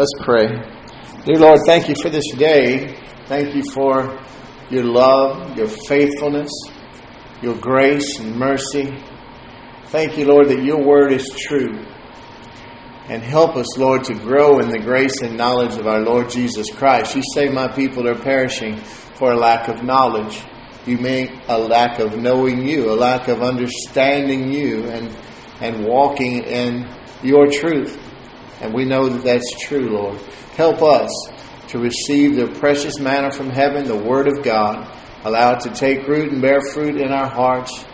Let's pray. Dear Lord, thank you for this day. Thank you for your love, your faithfulness, your grace and mercy. Thank you, Lord, that your word is true. And help us, Lord, to grow in the grace and knowledge of our Lord Jesus Christ. You say, My people are perishing for a lack of knowledge. You mean a lack of knowing you, a lack of understanding you, and, and walking in your truth. And we know that that's true, Lord. Help us to receive the precious manna from heaven, the Word of God. Allow it to take root and bear fruit in our hearts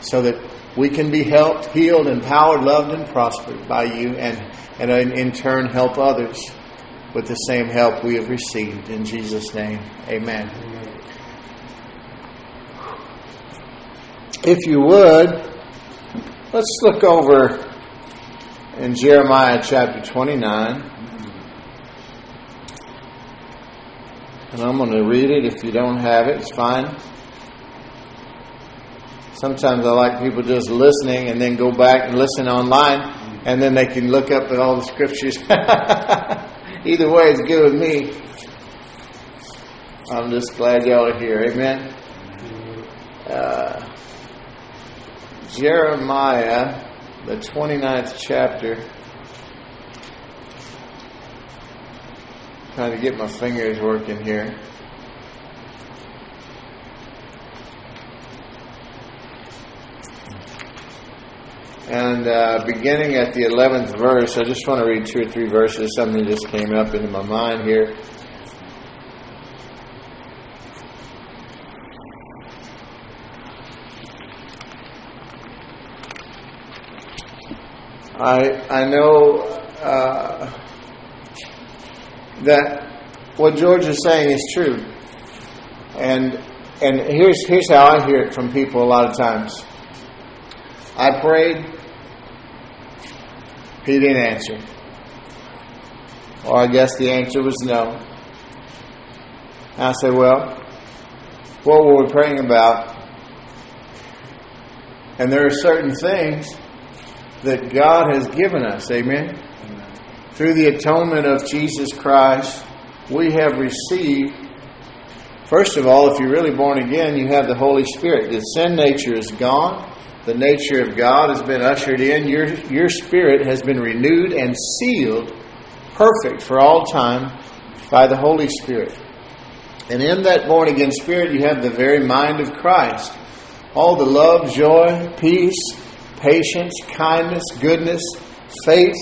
so that we can be helped, healed, empowered, loved, and prospered by you, and, and in turn help others with the same help we have received. In Jesus' name, amen. If you would, let's look over in Jeremiah chapter 29. And I'm going to read it. If you don't have it, it's fine. Sometimes I like people just listening and then go back and listen online, and then they can look up at all the scriptures. Either way, it's good with me. I'm just glad y'all are here. Amen. Uh, Jeremiah the 29th chapter. Trying to get my fingers working here. And uh, beginning at the 11th verse, I just want to read two or three verses. Something just came up into my mind here. I I know uh, that what George is saying is true, and and here's here's how I hear it from people a lot of times. I prayed, he didn't answer, or I guess the answer was no. And I said, well, what were we praying about? And there are certain things that God has given us. Amen? Through the atonement of Jesus Christ, we have received, first of all, if you're really born again, you have the Holy Spirit. The sin nature is gone. The nature of God has been ushered in. Your, your spirit has been renewed and sealed perfect for all time by the Holy Spirit. And in that born again spirit, you have the very mind of Christ. All the love, joy, peace, patience, kindness, goodness, faith,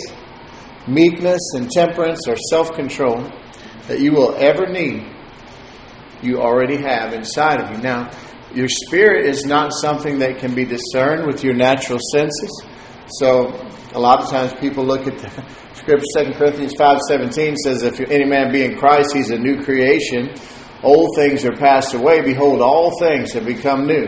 meekness, and temperance or self control that you will ever need, you already have inside of you. Now, your spirit is not something that can be discerned with your natural senses. So, a lot of times people look at the scripture, 2 Corinthians 5.17 says, If any man be in Christ, he's a new creation. Old things are passed away. Behold, all things have become new.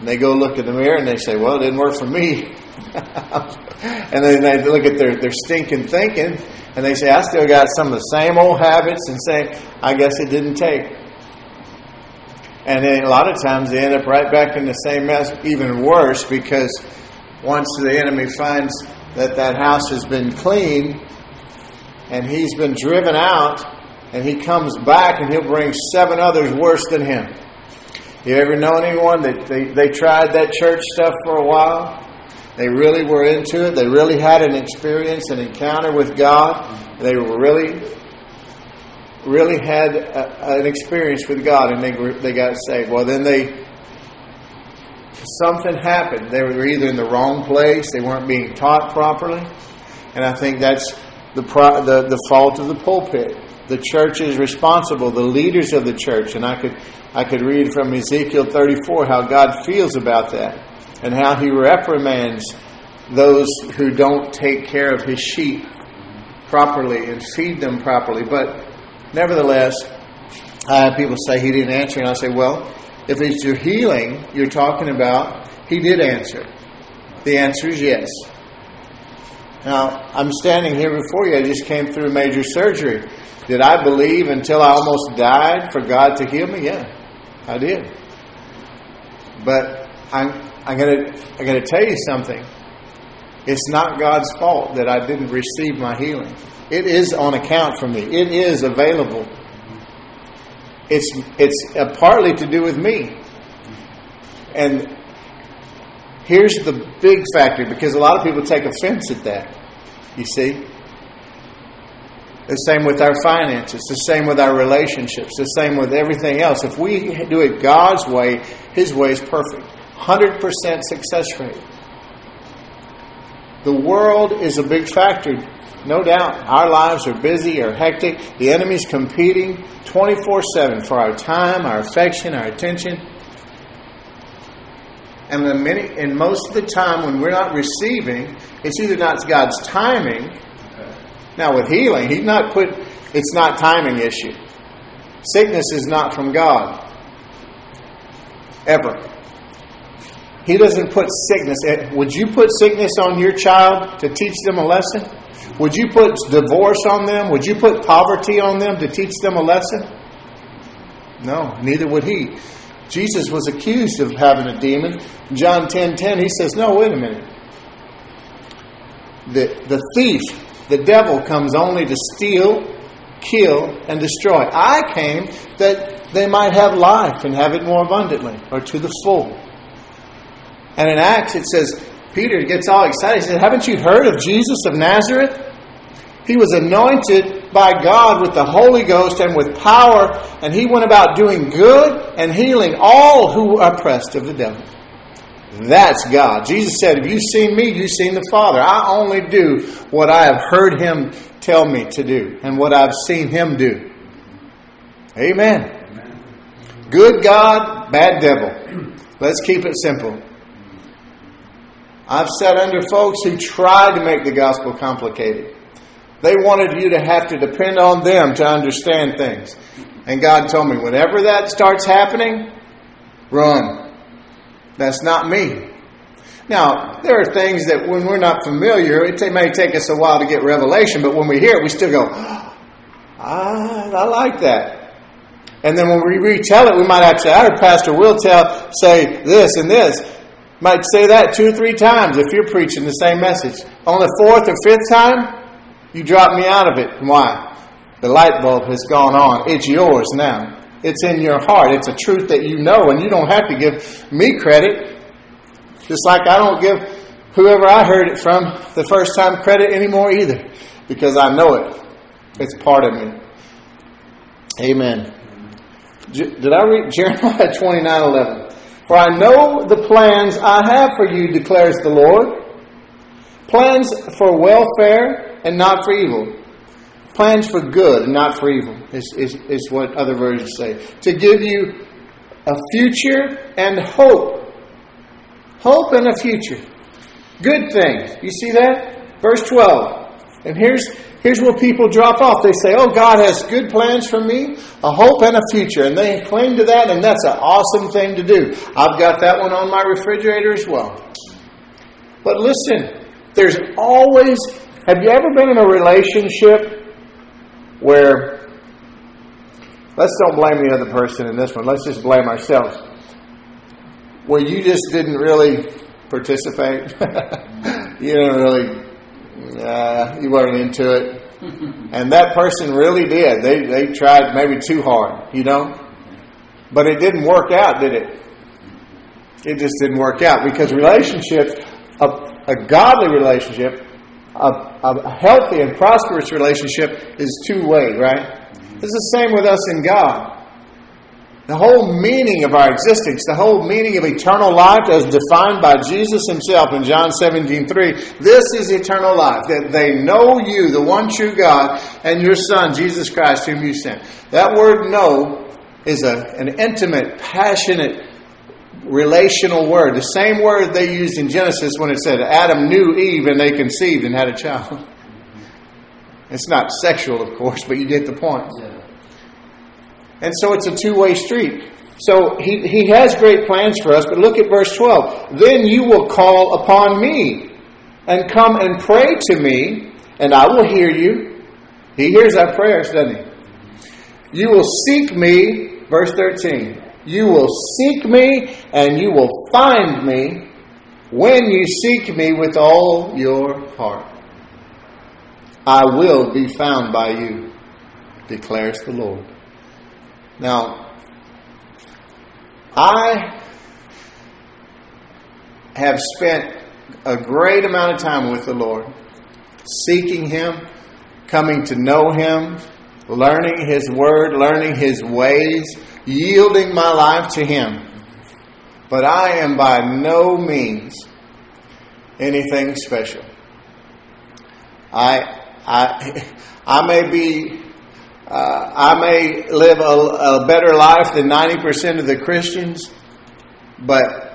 And they go look in the mirror and they say, Well, it didn't work for me. and then they look at their, their stinking thinking and they say, I still got some of the same old habits and say, I guess it didn't take. And then a lot of times they end up right back in the same mess, even worse, because once the enemy finds that that house has been cleaned and he's been driven out and he comes back and he'll bring seven others worse than him. You ever known anyone that they, they tried that church stuff for a while? They really were into it. They really had an experience, an encounter with God. They were really, really had a, an experience with God, and they they got saved. Well, then they something happened. They were either in the wrong place, they weren't being taught properly, and I think that's the the, the fault of the pulpit. The church is responsible. The leaders of the church, and I could I could read from Ezekiel 34 how God feels about that and how he reprimands those who don't take care of his sheep properly and feed them properly. But nevertheless, I have people say he didn't answer, and I say, well, if it's your healing you're talking about, he did answer. The answer is yes. Now, I'm standing here before you. I just came through major surgery. Did I believe until I almost died for God to heal me? Yeah. I did. But I'm, I'm gonna I gotta tell you something. It's not God's fault that I didn't receive my healing. It is on account for me. It is available. It's it's uh, partly to do with me. And here's the big factor because a lot of people take offense at that. You see? The same with our finances, the same with our relationships, the same with everything else. If we do it God's way, His way is perfect. 100% success rate. The world is a big factor. No doubt, our lives are busy or hectic. The enemy's competing 24 7 for our time, our affection, our attention. And many, and most of the time, when we're not receiving, it's either not God's timing now, with healing, he's not put, it's not timing issue. Sickness is not from God. Ever. He doesn't put sickness. Eh, would you put sickness on your child to teach them a lesson? Would you put divorce on them? Would you put poverty on them to teach them a lesson? No, neither would he. Jesus was accused of having a demon. John 10 10, he says, No, wait a minute. The, the thief the devil comes only to steal, kill, and destroy. I came that they might have life and have it more abundantly, or to the full. And in Acts, it says, Peter gets all excited. He said, Haven't you heard of Jesus of Nazareth? He was anointed by God with the Holy Ghost and with power, and he went about doing good and healing all who were oppressed of the devil. That's God. Jesus said, If you've seen me, you've seen the Father. I only do what I have heard him tell me to do and what I've seen him do. Amen. Good God, bad devil. Let's keep it simple. I've sat under folks who tried to make the gospel complicated. They wanted you to have to depend on them to understand things. And God told me, whenever that starts happening, run. That's not me. Now, there are things that when we're not familiar, it may take us a while to get revelation, but when we hear it, we still go, ah, I like that. And then when we retell it, we might actually, our Pastor Will tell, say this and this. Might say that two or three times if you're preaching the same message. On the fourth or fifth time, you drop me out of it. Why? The light bulb has gone on. It's yours now. It's in your heart. It's a truth that you know, and you don't have to give me credit. Just like I don't give whoever I heard it from the first time credit anymore either, because I know it. It's part of me. Amen. Did I read Jeremiah twenty nine eleven? For I know the plans I have for you, declares the Lord. Plans for welfare and not for evil plans for good and not for evil, is, is, is what other versions say. To give you a future and hope. Hope and a future. Good things. You see that? Verse 12. And here's, here's where people drop off. They say, Oh, God has good plans for me, a hope and a future. And they cling to that, and that's an awesome thing to do. I've got that one on my refrigerator as well. But listen, there's always, have you ever been in a relationship where let's don't blame the other person in this one. Let's just blame ourselves. Where you just didn't really participate. you didn't really, uh, you weren't into it. And that person really did. They, they tried maybe too hard, you know? But it didn't work out, did it? It just didn't work out because relationships, a, a godly relationship, a, a healthy and prosperous relationship is two way, right? It's the same with us in God. The whole meaning of our existence, the whole meaning of eternal life as defined by Jesus himself in John 17, 3, this is eternal life, that they know you, the one true God, and your Son, Jesus Christ, whom you sent. That word know is a, an intimate, passionate relational word. The same word they used in Genesis when it said Adam knew Eve and they conceived and had a child. It's not sexual, of course, but you get the point. And so it's a two way street. So he, he has great plans for us, but look at verse 12. Then you will call upon me and come and pray to me, and I will hear you. He hears our prayers, doesn't he? You will seek me, verse 13 you will seek me and you will find me when you seek me with all your heart. I will be found by you, declares the Lord. Now, I have spent a great amount of time with the Lord, seeking Him, coming to know Him, learning His Word, learning His ways, yielding my life to Him. But I am by no means anything special. I, I, I may be, uh, I may live a, a better life than 90% of the Christians, but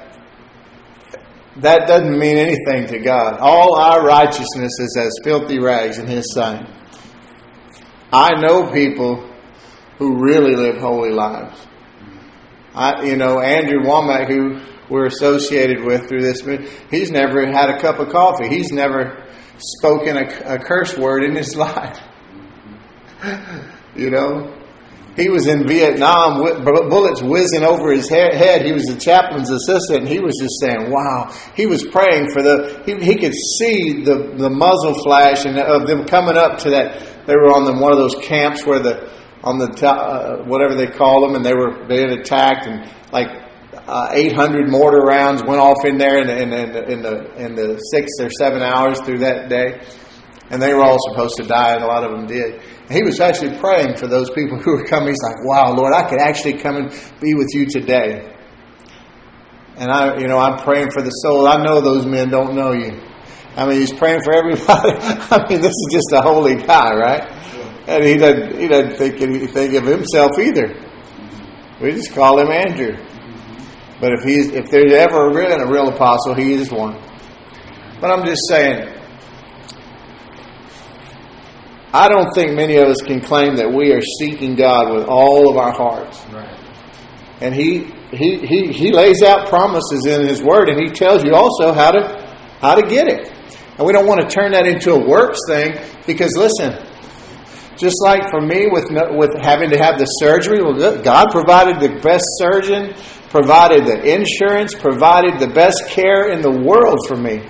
that doesn't mean anything to God. All our righteousness is as filthy rags in His sight. I know people who really live holy lives. I, you know, Andrew Wommack, who we're associated with through this, he's never had a cup of coffee. He's never spoken a, a curse word in his life. you know, he was in Vietnam, with bullets whizzing over his head. He was the chaplain's assistant, and he was just saying, "Wow!" He was praying for the. He, he could see the the muzzle flash and of them coming up to that. They were on the, one of those camps where the on the top, uh, whatever they call them, and they were being attacked, and like uh, 800 mortar rounds went off in there in, in, in, in, the in the six or seven hours through that day, and they were all supposed to die, and a lot of them did. And he was actually praying for those people who were coming. He's like, "Wow, Lord, I could actually come and be with you today." And I, you know, I'm praying for the soul. I know those men don't know you. I mean, he's praying for everybody. I mean, this is just a holy guy, right? And he doesn't, he doesn't think anything of himself either. We just call him Andrew. But if he's if there's ever been a real apostle, he is one. But I'm just saying, I don't think many of us can claim that we are seeking God with all of our hearts. Right. And he, he he he lays out promises in his word and he tells you also how to how to get it. And we don't want to turn that into a works thing because listen, just like for me with with having to have the surgery, well, God provided the best surgeon, provided the insurance, provided the best care in the world for me.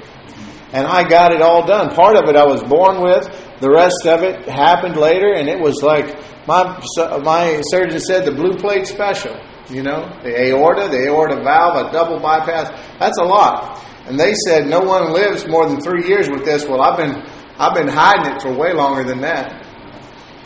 And I got it all done. Part of it I was born with, the rest of it happened later, and it was like my my surgeon said the blue plate special. You know, the aorta, the aorta valve, a double bypass. That's a lot. And they said no one lives more than three years with this. Well, I've been I've been hiding it for way longer than that.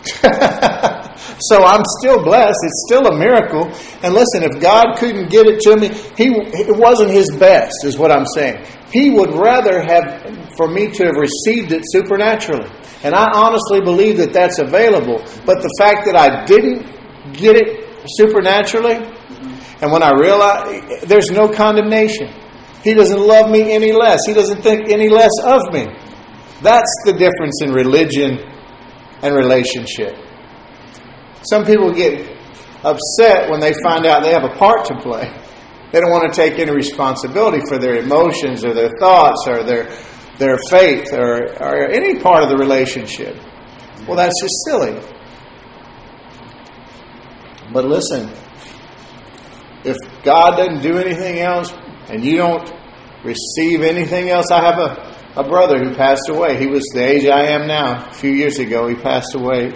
so I'm still blessed. It's still a miracle. And listen, if God couldn't get it to me, he it wasn't his best, is what I'm saying. He would rather have for me to have received it supernaturally. And I honestly believe that that's available. But the fact that I didn't get it supernaturally, and when I realize there's no condemnation. He doesn't love me any less. He doesn't think any less of me. That's the difference in religion and relationship. Some people get upset when they find out they have a part to play. They don't want to take any responsibility for their emotions or their thoughts or their, their faith or, or any part of the relationship. Well, that's just silly. But listen, if God doesn't do anything else and you don't receive anything else, I have a a brother who passed away. He was the age I am now. A few years ago, he passed away.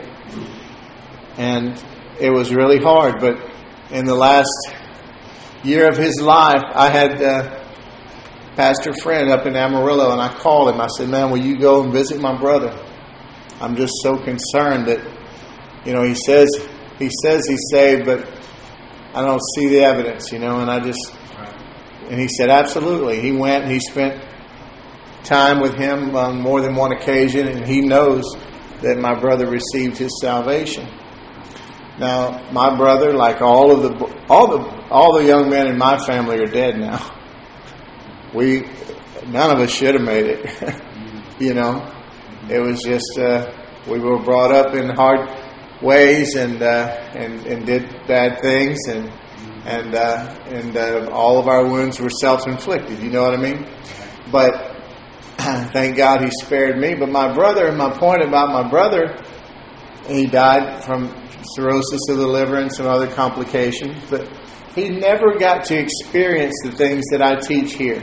And it was really hard. But in the last year of his life, I had uh, a pastor friend up in Amarillo, and I called him. I said, Man, will you go and visit my brother? I'm just so concerned that, you know, he says he says he's saved, but I don't see the evidence, you know, and I just and he said, Absolutely. He went and he spent time with him on more than one occasion, and he knows that my brother received his salvation. Now, my brother, like all of the all the all the young men in my family, are dead now. We none of us should have made it. you know, it was just uh, we were brought up in hard ways and uh, and and did bad things and and uh, and uh, all of our wounds were self inflicted. You know what I mean? But thank God he spared me. But my brother, my point about my brother, he died from cirrhosis of the liver and some other complications, but he never got to experience the things that I teach here.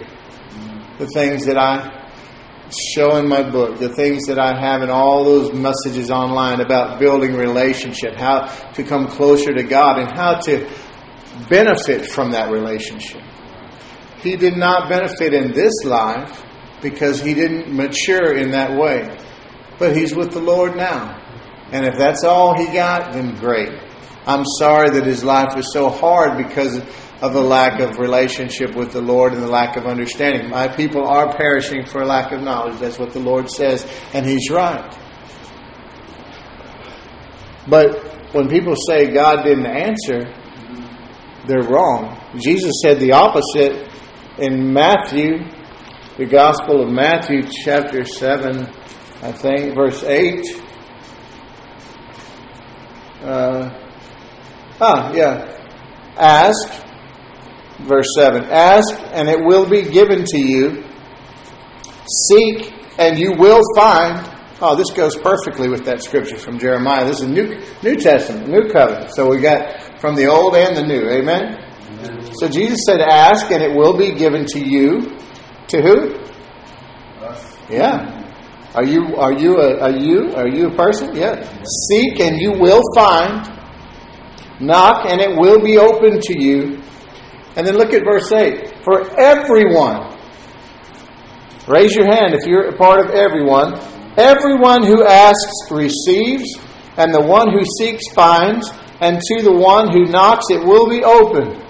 The things that I show in my book, the things that I have in all those messages online about building relationship, how to come closer to God, and how to benefit from that relationship. He did not benefit in this life because he didn't mature in that way. But he's with the Lord now. And if that's all he got, then great. I'm sorry that his life was so hard because of the lack of relationship with the Lord and the lack of understanding. My people are perishing for lack of knowledge. That's what the Lord says, and he's right. But when people say God didn't answer, they're wrong. Jesus said the opposite in Matthew, the Gospel of Matthew, chapter 7, I think, verse 8. Uh, ah, yeah. Ask, verse 7 Ask, and it will be given to you. Seek, and you will find. Oh, this goes perfectly with that scripture from Jeremiah. This is a New, New Testament, New Covenant. So we got from the Old and the New. Amen? Amen. So Jesus said, Ask, and it will be given to you. To who? Us. Yeah. Are you are you a are you are you a person? Yeah. Seek and you will find. Knock and it will be open to you. And then look at verse 8. For everyone, raise your hand if you're a part of everyone. Everyone who asks receives, and the one who seeks finds, and to the one who knocks it will be opened.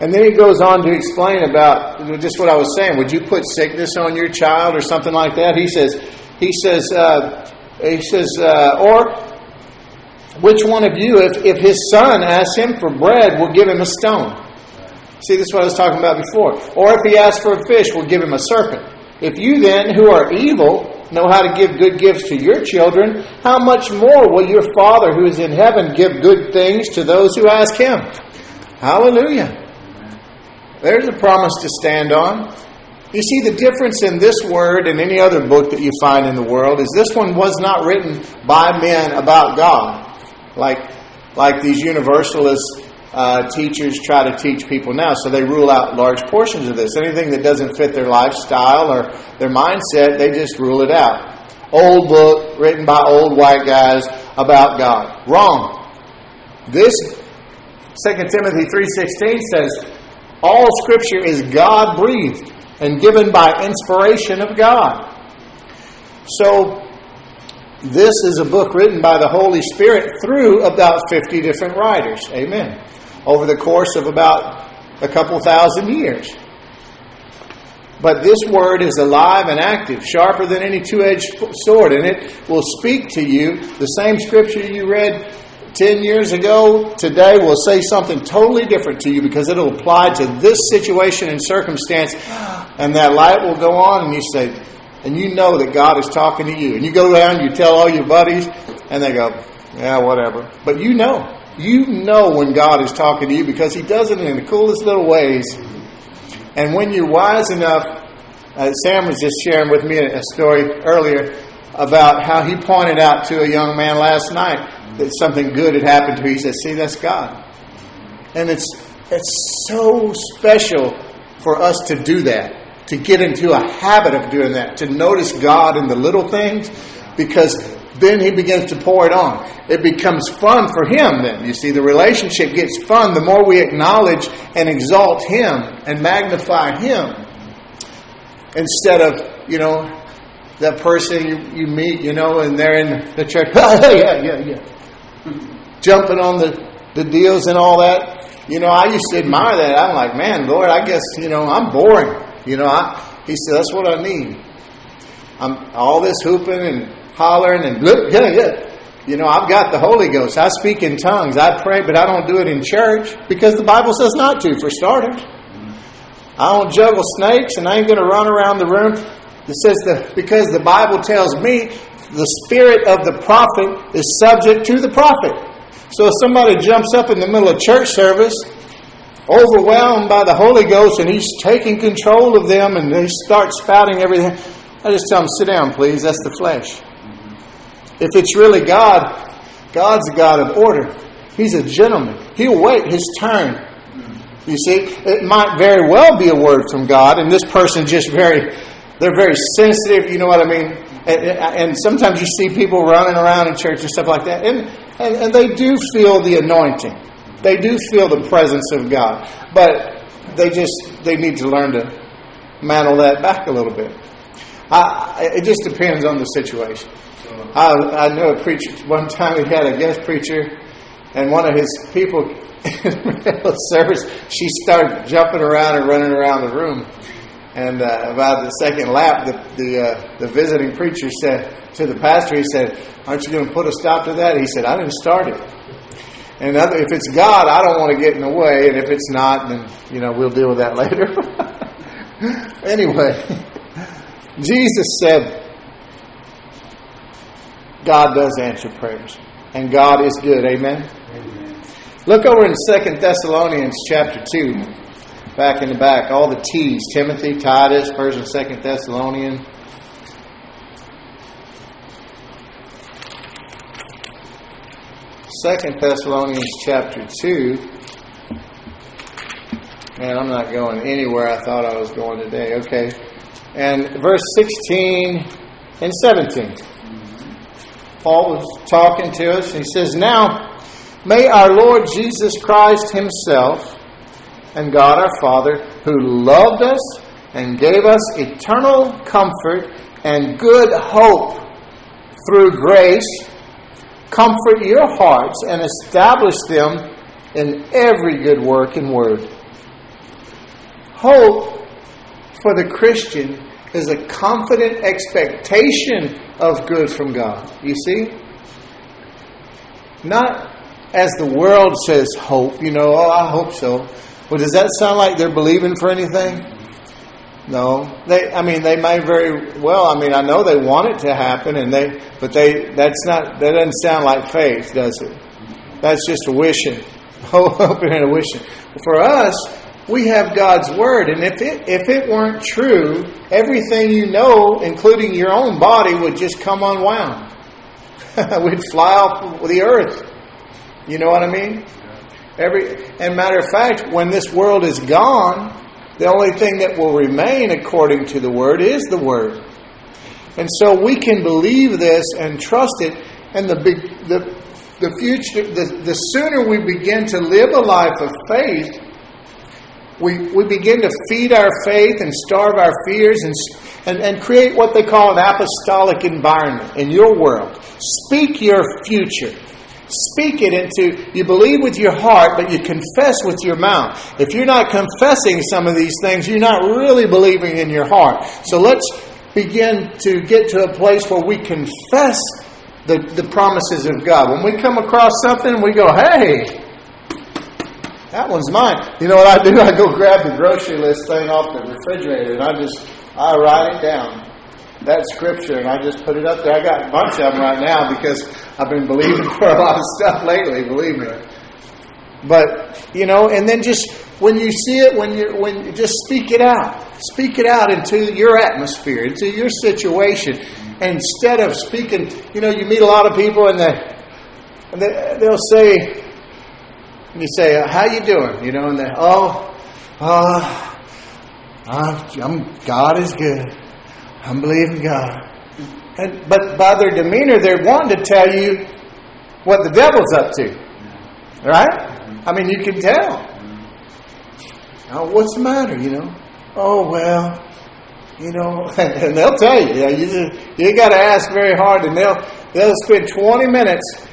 And then he goes on to explain about just what I was saying. Would you put sickness on your child or something like that? He says, he says, uh, he says, uh, or which one of you, if, if his son asks him for bread, will give him a stone? See, this is what I was talking about before. Or if he asks for a fish, will give him a serpent. If you then, who are evil, know how to give good gifts to your children, how much more will your Father who is in heaven give good things to those who ask him? Hallelujah. There's a promise to stand on. You see, the difference in this word and any other book that you find in the world is this one was not written by men about God like like these universalist uh, teachers try to teach people now. So they rule out large portions of this. Anything that doesn't fit their lifestyle or their mindset, they just rule it out. Old book written by old white guys about God. Wrong. This 2 Timothy 3:16 says all scripture is God breathed and given by inspiration of God. So this is a book written by the Holy Spirit through about 50 different writers. Amen. Over the course of about a couple thousand years. But this word is alive and active, sharper than any two edged sword, and it will speak to you. The same scripture you read 10 years ago, today will say something totally different to you because it'll apply to this situation and circumstance, and that light will go on, and you say, and you know that God is talking to you. And you go around, and you tell all your buddies, and they go, yeah, whatever. But you know. You know when God is talking to you because He does it in the coolest little ways. And when you're wise enough, uh, Sam was just sharing with me a story earlier about how he pointed out to a young man last night that something good had happened to him. He said, See, that's God. And it's, it's so special for us to do that to get into a habit of doing that, to notice God in the little things, because then He begins to pour it on. It becomes fun for Him then. You see, the relationship gets fun the more we acknowledge and exalt Him and magnify Him instead of, you know, that person you, you meet, you know, and they're in the church, yeah, yeah, yeah, jumping on the, the deals and all that. You know, I used to admire that. I'm like, man, Lord, I guess, you know, I'm boring. You know, I, he said, that's what I mean. I'm all this hooping and hollering and yeah, yeah. You know, I've got the Holy Ghost. I speak in tongues. I pray, but I don't do it in church because the Bible says not to, for starters. I don't juggle snakes and I ain't going to run around the room. It says that because the Bible tells me the spirit of the prophet is subject to the prophet. So if somebody jumps up in the middle of church service overwhelmed by the Holy Ghost and He's taking control of them and they start spouting everything. I just tell them, sit down, please. That's the flesh. If it's really God, God's a God of order. He's a gentleman. He'll wait his turn. You see, it might very well be a word from God, and this person just very they're very sensitive. You know what I mean? And, and sometimes you see people running around in church and stuff like that, and, and and they do feel the anointing. They do feel the presence of God, but they just they need to learn to mantle that back a little bit. I, it just depends on the situation. I, I know a preacher one time he had a guest preacher, and one of his people in the middle of service, she started jumping around and running around the room. And uh, about the second lap, the the, uh, the visiting preacher said to the pastor, he said, "Aren't you going to put a stop to that?" He said, "I didn't start it." And if it's God, I don't want to get in the way. And if it's not, then you know we'll deal with that later. anyway, Jesus said, God does answer prayers, and God is good. Amen. Amen. Look over in Second Thessalonians chapter two, back in the back, all the T's: Timothy, Titus, First and Second Thessalonians. Second Thessalonians chapter two. Man, I'm not going anywhere I thought I was going today. Okay. And verse 16 and 17. Paul was talking to us. and He says, Now, may our Lord Jesus Christ Himself and God our Father, who loved us and gave us eternal comfort and good hope through grace, comfort your hearts and establish them in every good work and word. Hope for the Christian is a confident expectation of good from God. You see? Not as the world says hope, you know, oh, I hope so. Well, does that sound like they're believing for anything? No, they. I mean, they may very well. I mean, I know they want it to happen, and they, but they. That's not. That doesn't sound like faith, does it? That's just wishing, oh, hoping and a wishing. For us, we have God's word, and if it if it weren't true, everything you know, including your own body, would just come unwound. We'd fly off the earth. You know what I mean? Every and matter of fact, when this world is gone, the only thing that will remain according to the word is the word. And so we can believe this and trust it, and the the the future the, the sooner we begin to live a life of faith we, we begin to feed our faith and starve our fears and, and, and create what they call an apostolic environment in your world. Speak your future. Speak it into, you believe with your heart, but you confess with your mouth. If you're not confessing some of these things, you're not really believing in your heart. So let's begin to get to a place where we confess the, the promises of God. When we come across something, we go, hey, that one's mine. You know what I do? I go grab the grocery list thing off the refrigerator and I just I write it down. That scripture and I just put it up there. I got a bunch of them right now because I've been believing for a lot of stuff lately. Believe me. But you know, and then just when you see it, when you when you just speak it out, speak it out into your atmosphere, into your situation, instead of speaking. You know, you meet a lot of people and they and they, they'll say, and you say, uh, "How you doing?" You know, and they, "Oh, uh, I'm God is good. I'm believing God." And, but by their demeanor, they're wanting to tell you what the devil's up to, right? I mean, you can tell. What's the matter? You know? Oh well, you know, and they'll tell you. Yeah, You, just, you got to ask very hard, and they'll they'll spend twenty minutes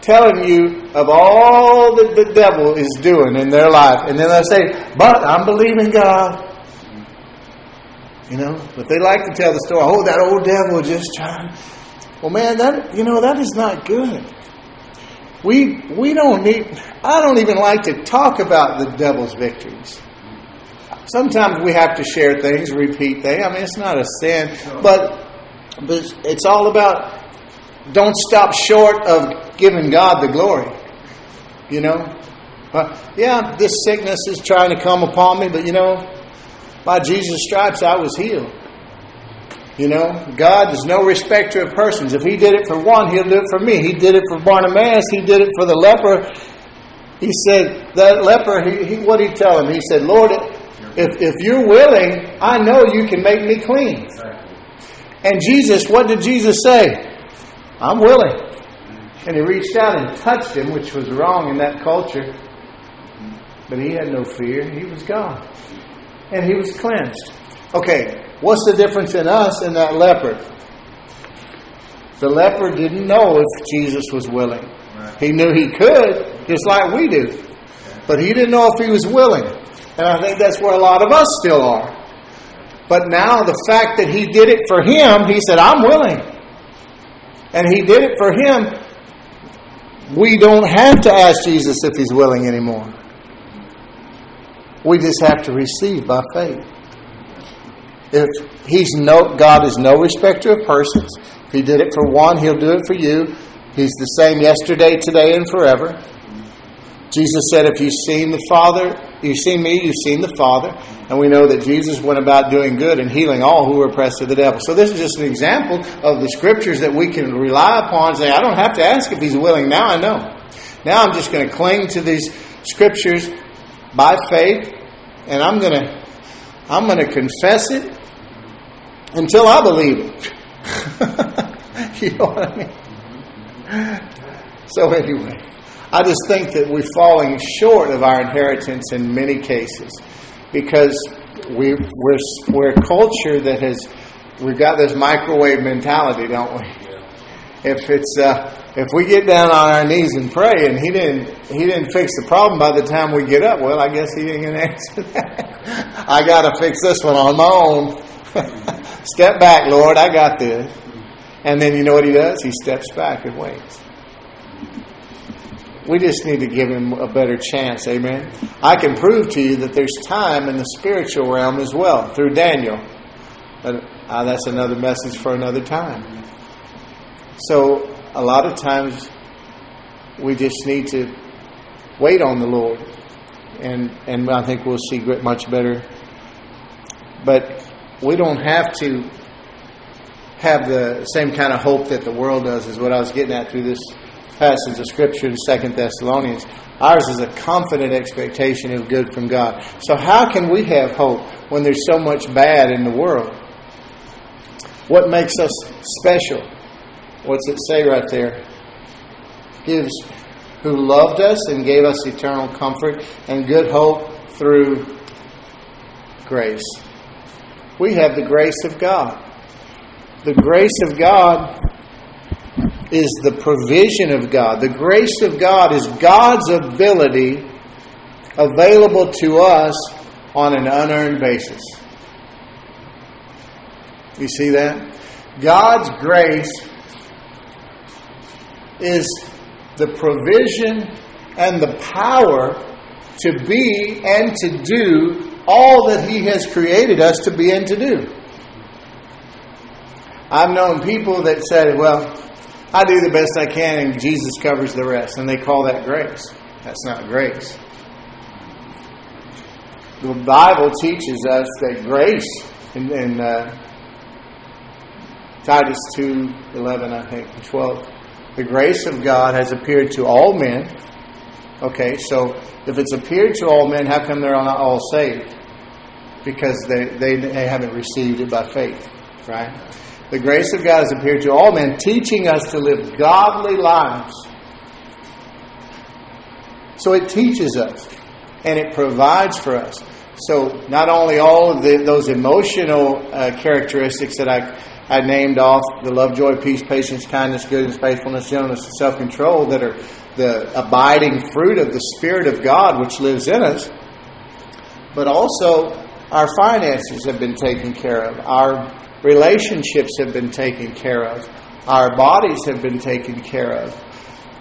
telling you of all that the devil is doing in their life. And then they say, but I'm believing God. You know, but they like to tell the story, oh, that old devil just trying. Well, man, that, you know, that is not good. We, we don't need, I don't even like to talk about the devil's victories. Sometimes we have to share things, repeat things. I mean, it's not a sin, but, but it's all about don't stop short of giving God the glory. You know? Uh, yeah, this sickness is trying to come upon me, but you know, by Jesus' stripes I was healed. You know, God is no respecter of persons. If He did it for one, He'll do it for me. He did it for Bartimaeus. He did it for the leper. He said, that leper, he, he, what did he tell him? He said, Lord, If, if you're willing, I know you can make me clean. And Jesus, what did Jesus say? I'm willing. And he reached out and touched him, which was wrong in that culture. But he had no fear. He was God. And he was cleansed. Okay, what's the difference in us and that leper? The leper didn't know if Jesus was willing. He knew he could, just like we do. But he didn't know if he was willing. And I think that's where a lot of us still are. But now the fact that he did it for him, he said, I'm willing. And he did it for him. We don't have to ask Jesus if he's willing anymore. We just have to receive by faith. If he's no God is no respecter of persons. If he did it for one, he'll do it for you. He's the same yesterday, today, and forever. Jesus said, If you've seen the Father, you've seen me, you've seen the Father. And we know that Jesus went about doing good and healing all who were oppressed of the devil. So this is just an example of the scriptures that we can rely upon and say, I don't have to ask if he's willing. Now I know. Now I'm just going to cling to these scriptures by faith, and I'm going to I'm going to confess it until I believe it. you know what I mean? So anyway. I just think that we're falling short of our inheritance in many cases because we, we're, we're a culture that has, we've got this microwave mentality, don't we? If it's, uh, if we get down on our knees and pray and he didn't, he didn't fix the problem by the time we get up, well, I guess he to answer that. I got to fix this one on my own. Step back, Lord, I got this. And then you know what he does? He steps back and waits. We just need to give him a better chance. Amen. I can prove to you that there's time in the spiritual realm as well through Daniel. But uh, that's another message for another time. So, a lot of times we just need to wait on the Lord. And, and I think we'll see much better. But we don't have to have the same kind of hope that the world does, is what I was getting at through this passage of Scripture in Second Thessalonians. Ours is a confident expectation of good from God. So, how can we have hope when there's so much bad in the world? What makes us special? What's it say right there? Gives who loved us and gave us eternal comfort and good hope through grace. We have the grace of God. The grace of God is the provision of God. The grace of God is God's ability available to us on an unearned basis. You see that? God's grace is the provision and the power to be and to do all that He has created us to be and to do. I've known people that said, well, I do the best I can and Jesus covers the rest. And they call that grace. That's not grace. The Bible teaches us that grace in, in uh, Titus 2 11, I think, 12. The grace of God has appeared to all men. Okay, so if it's appeared to all men, how come they're not all saved? Because they, they, they haven't received it by faith, right? The grace of God has appeared to all men, teaching us to live godly lives. So it teaches us and it provides for us. So not only all of the, those emotional uh, characteristics that I, I named off the love, joy, peace, patience, kindness, goodness, faithfulness, gentleness, and self control that are the abiding fruit of the Spirit of God which lives in us, but also our finances have been taken care of. Our relationships have been taken care of. Our bodies have been taken care of.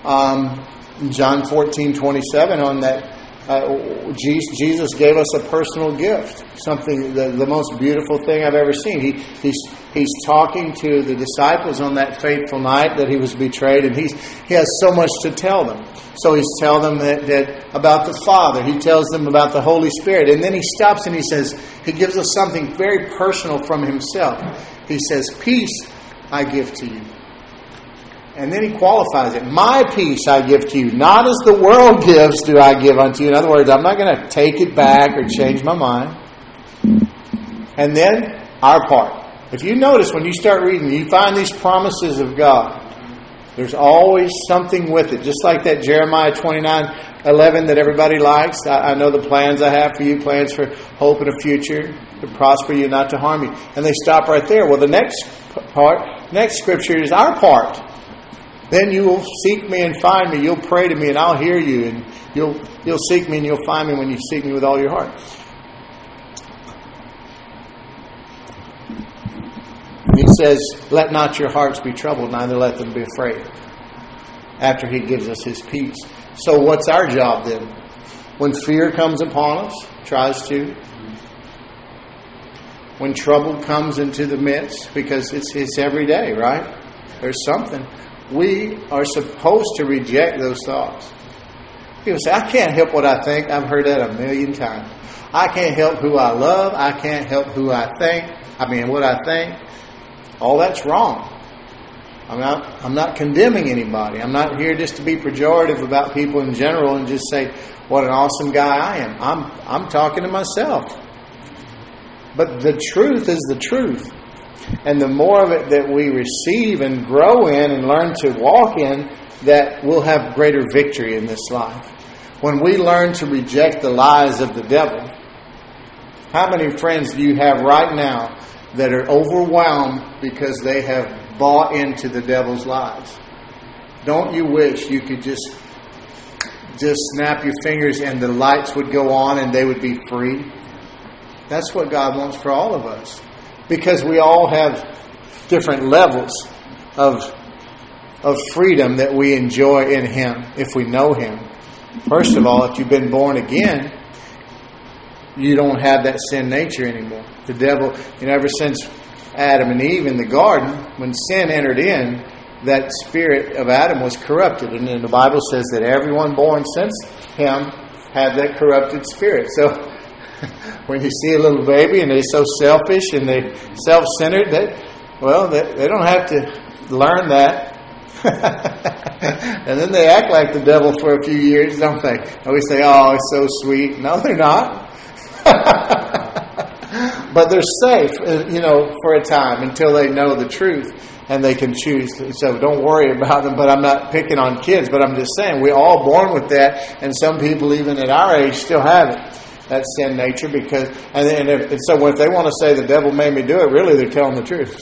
Um, John 14, 27, on that, uh, Jesus gave us a personal gift, something, the, the most beautiful thing I've ever seen. He, he's, he's talking to the disciples on that fateful night that he was betrayed, and he's, he has so much to tell them. So he's telling them that, that about the Father. He tells them about the Holy Spirit. And then he stops and he says, he gives us something very personal from himself. He says, Peace I give to you. And then he qualifies it. My peace I give to you. Not as the world gives do I give unto you. In other words, I'm not going to take it back or change my mind. And then our part. If you notice when you start reading, you find these promises of God. There's always something with it. Just like that Jeremiah 29 11 that everybody likes. I, I know the plans I have for you, plans for hope and a future, to prosper you, not to harm you. And they stop right there. Well, the next part, next scripture is our part. Then you will seek me and find me. You'll pray to me and I'll hear you. And you'll, you'll seek me and you'll find me when you seek me with all your heart. He says, Let not your hearts be troubled, neither let them be afraid. After he gives us his peace. So, what's our job then? When fear comes upon us, tries to, when trouble comes into the midst, because it's, it's every day, right? There's something. We are supposed to reject those thoughts. People say, I can't help what I think. I've heard that a million times. I can't help who I love. I can't help who I think. I mean, what I think. All that's wrong. I'm not, I'm not condemning anybody. I'm not here just to be pejorative about people in general and just say, what an awesome guy I am. I'm, I'm talking to myself. But the truth is the truth. And the more of it that we receive and grow in and learn to walk in, that we'll have greater victory in this life. When we learn to reject the lies of the devil, how many friends do you have right now that are overwhelmed because they have bought into the devil's lies. Don't you wish you could just just snap your fingers and the lights would go on and they would be free? That's what God wants for all of us. Because we all have different levels of of freedom that we enjoy in him if we know him. First of all, if you've been born again, you don't have that sin nature anymore. The devil, you know, ever since Adam and Eve in the garden, when sin entered in, that spirit of Adam was corrupted. And then the Bible says that everyone born since him had that corrupted spirit. So when you see a little baby and they're so selfish and they self-centered, that well, they, they don't have to learn that. and then they act like the devil for a few years, don't they? And we say, "Oh, it's so sweet." No, they're not. but they're safe, uh, you know, for a time until they know the truth and they can choose. So don't worry about them. But I'm not picking on kids, but I'm just saying we're all born with that, and some people even at our age still have it. That sin nature, because and, and, if, and so if they want to say the devil made me do it, really they're telling the truth.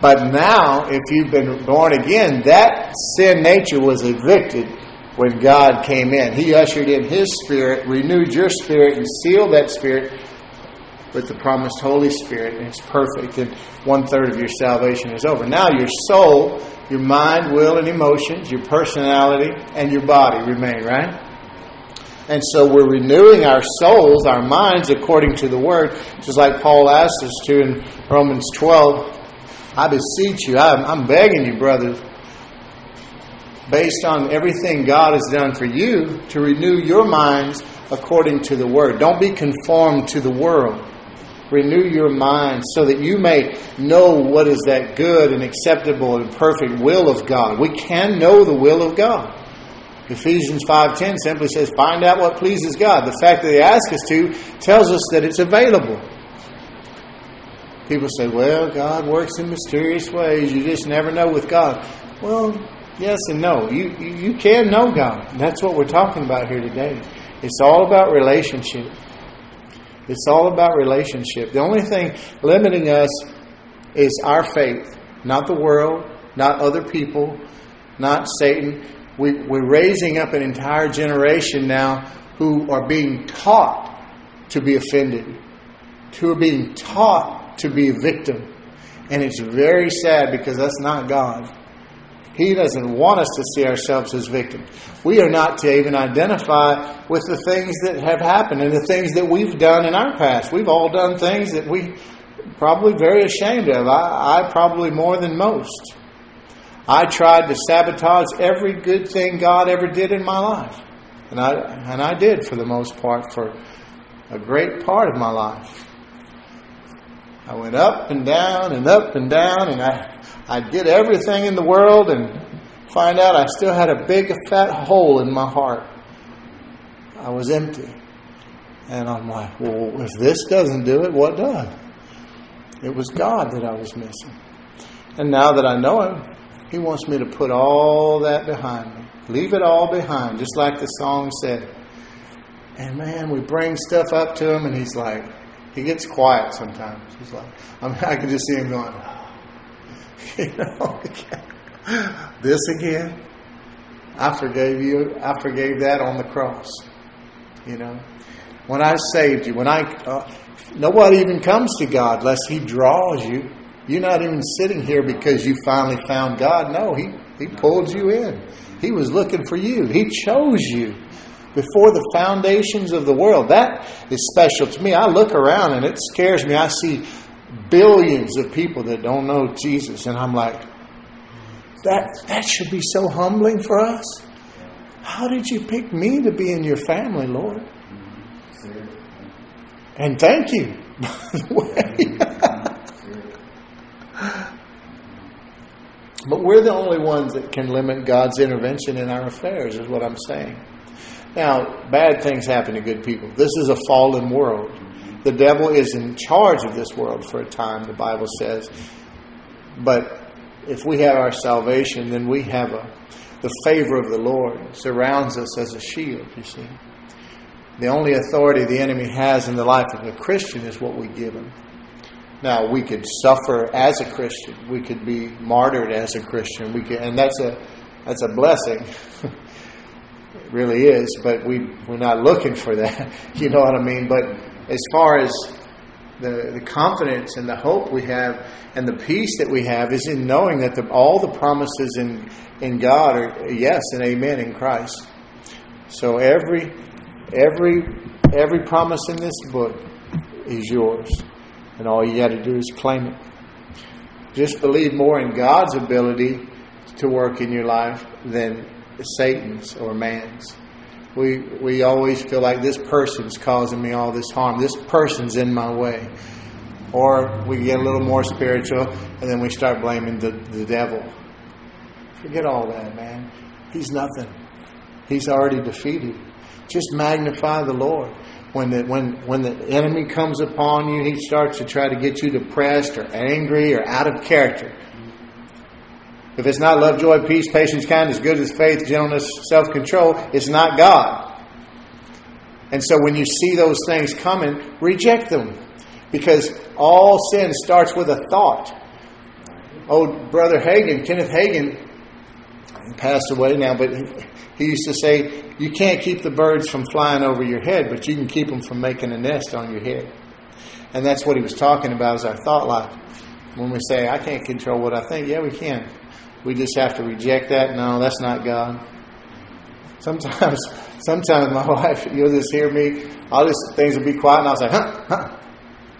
But now, if you've been born again, that sin nature was evicted when God came in. He ushered in His Spirit, renewed your spirit, and sealed that spirit with the promised Holy Spirit, and it's perfect, and one third of your salvation is over. Now, your soul, your mind, will, and emotions, your personality, and your body remain, right? And so we're renewing our souls, our minds, according to the Word, just like Paul asked us to in Romans 12. I beseech you, I'm, I'm begging you, brothers, based on everything God has done for you, to renew your minds according to the Word. Don't be conformed to the world. Renew your mind so that you may know what is that good and acceptable and perfect will of God. We can know the will of God. Ephesians 5:10 simply says find out what pleases God. The fact that they ask us to tells us that it's available. People say, "Well, God works in mysterious ways. You just never know with God." Well, yes and no. You you, you can know God. That's what we're talking about here today. It's all about relationship. It's all about relationship. The only thing limiting us is our faith, not the world, not other people, not Satan. We, we're raising up an entire generation now who are being taught to be offended, who are being taught to be a victim. And it's very sad because that's not God. He doesn't want us to see ourselves as victims. We are not to even identify with the things that have happened and the things that we've done in our past. We've all done things that we probably very ashamed of. I, I probably more than most. I tried to sabotage every good thing God ever did in my life. And I and I did for the most part for a great part of my life. I went up and down and up and down and I I did everything in the world and find out I still had a big fat hole in my heart. I was empty. And I'm like, well, if this doesn't do it, what does? It was God that I was missing. And now that I know Him, He wants me to put all that behind me. Leave it all behind, just like the song said. And man, we bring stuff up to Him, and He's like, He gets quiet sometimes. He's like, I, mean, I can just see Him going, you know, this again. I forgave you. I forgave that on the cross. You know, when I saved you, when I, uh, nobody even comes to God unless He draws you. You're not even sitting here because you finally found God. No, He, he pulled you in. He was looking for you. He chose you before the foundations of the world. That is special to me. I look around and it scares me. I see billions of people that don't know Jesus, and I'm like, that, that should be so humbling for us. How did you pick me to be in your family, Lord? And thank you, by the way. but we're the only ones that can limit God's intervention in our affairs, is what I'm saying. Now, bad things happen to good people. This is a fallen world. The devil is in charge of this world for a time, the Bible says. But if we have our salvation, then we have a, the favor of the Lord surrounds us as a shield, you see. The only authority the enemy has in the life of a Christian is what we give him. Now, we could suffer as a Christian. We could be martyred as a Christian. We could, and that's a that's a blessing. it really is, but we we're not looking for that. You know what I mean? But as far as the, the confidence and the hope we have and the peace that we have is in knowing that the, all the promises in, in God are yes and amen in Christ. So every every every promise in this book is yours. And all you got to do is claim it. Just believe more in God's ability to work in your life than Satan's or man's. We, we always feel like this person's causing me all this harm. This person's in my way. Or we get a little more spiritual and then we start blaming the, the devil. Forget all that, man. He's nothing. He's already defeated. Just magnify the Lord. When the, when, when the enemy comes upon you, he starts to try to get you depressed or angry or out of character. If it's not love, joy, peace, patience, kindness, goodness, faith, gentleness, self control, it's not God. And so when you see those things coming, reject them. Because all sin starts with a thought. Oh, Brother Hagin, Kenneth Hagin, passed away now, but he used to say, You can't keep the birds from flying over your head, but you can keep them from making a nest on your head. And that's what he was talking about as our thought life. When we say, I can't control what I think, yeah, we can. We just have to reject that. No, that's not God. Sometimes, sometimes my wife, you'll just hear me. all these things will be quiet, and I'll say, "Huh, huh,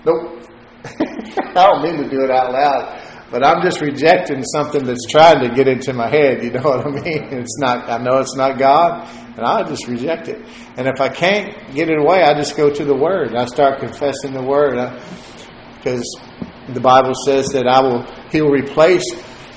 nope." I don't mean to do it out loud, but I'm just rejecting something that's trying to get into my head. You know what I mean? It's not. I know it's not God, and I just reject it. And if I can't get it away, I just go to the Word. I start confessing the Word because the Bible says that I will. He will replace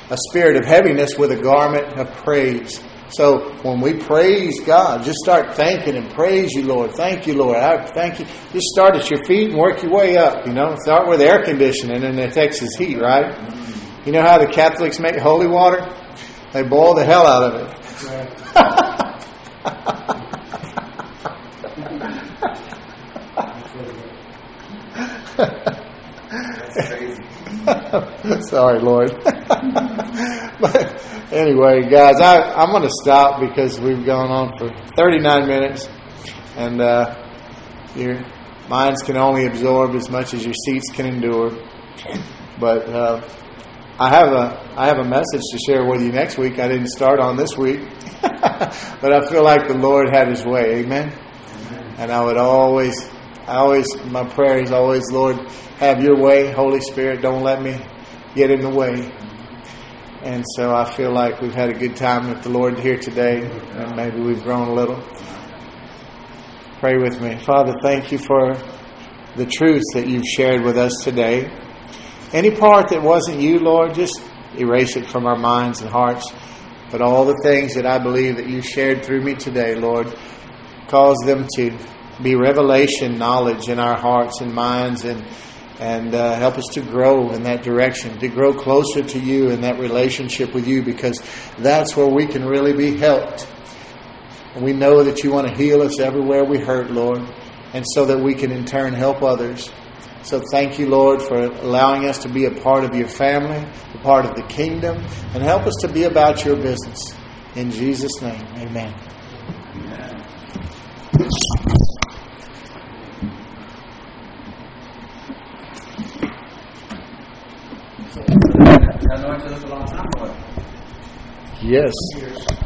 a spirit of heaviness with a garment of praise. So when we praise God, just start thanking and praise you, Lord. Thank you, Lord. I thank you. Just start at your feet and work your way up. You know, start with air conditioning and the Texas heat, right? You know how the Catholics make holy water? They boil the hell out of it. Sorry, Lord. but anyway, guys, I, I'm going to stop because we've gone on for 39 minutes, and uh, your minds can only absorb as much as your seats can endure. But uh, I have a I have a message to share with you next week. I didn't start on this week, but I feel like the Lord had His way. Amen. And I would always, I always, my prayer is always, Lord have your way. Holy Spirit, don't let me get in the way. And so I feel like we've had a good time with the Lord here today, and maybe we've grown a little. Pray with me. Father, thank you for the truths that you've shared with us today. Any part that wasn't you, Lord, just erase it from our minds and hearts. But all the things that I believe that you shared through me today, Lord, cause them to be revelation knowledge in our hearts and minds and and uh, help us to grow in that direction, to grow closer to you in that relationship with you, because that's where we can really be helped. And we know that you want to heal us everywhere we hurt, Lord, and so that we can in turn help others. So thank you, Lord, for allowing us to be a part of your family, a part of the kingdom, and help us to be about your business. In Jesus' name, amen. Y'all know each other for a long time, or? Yes.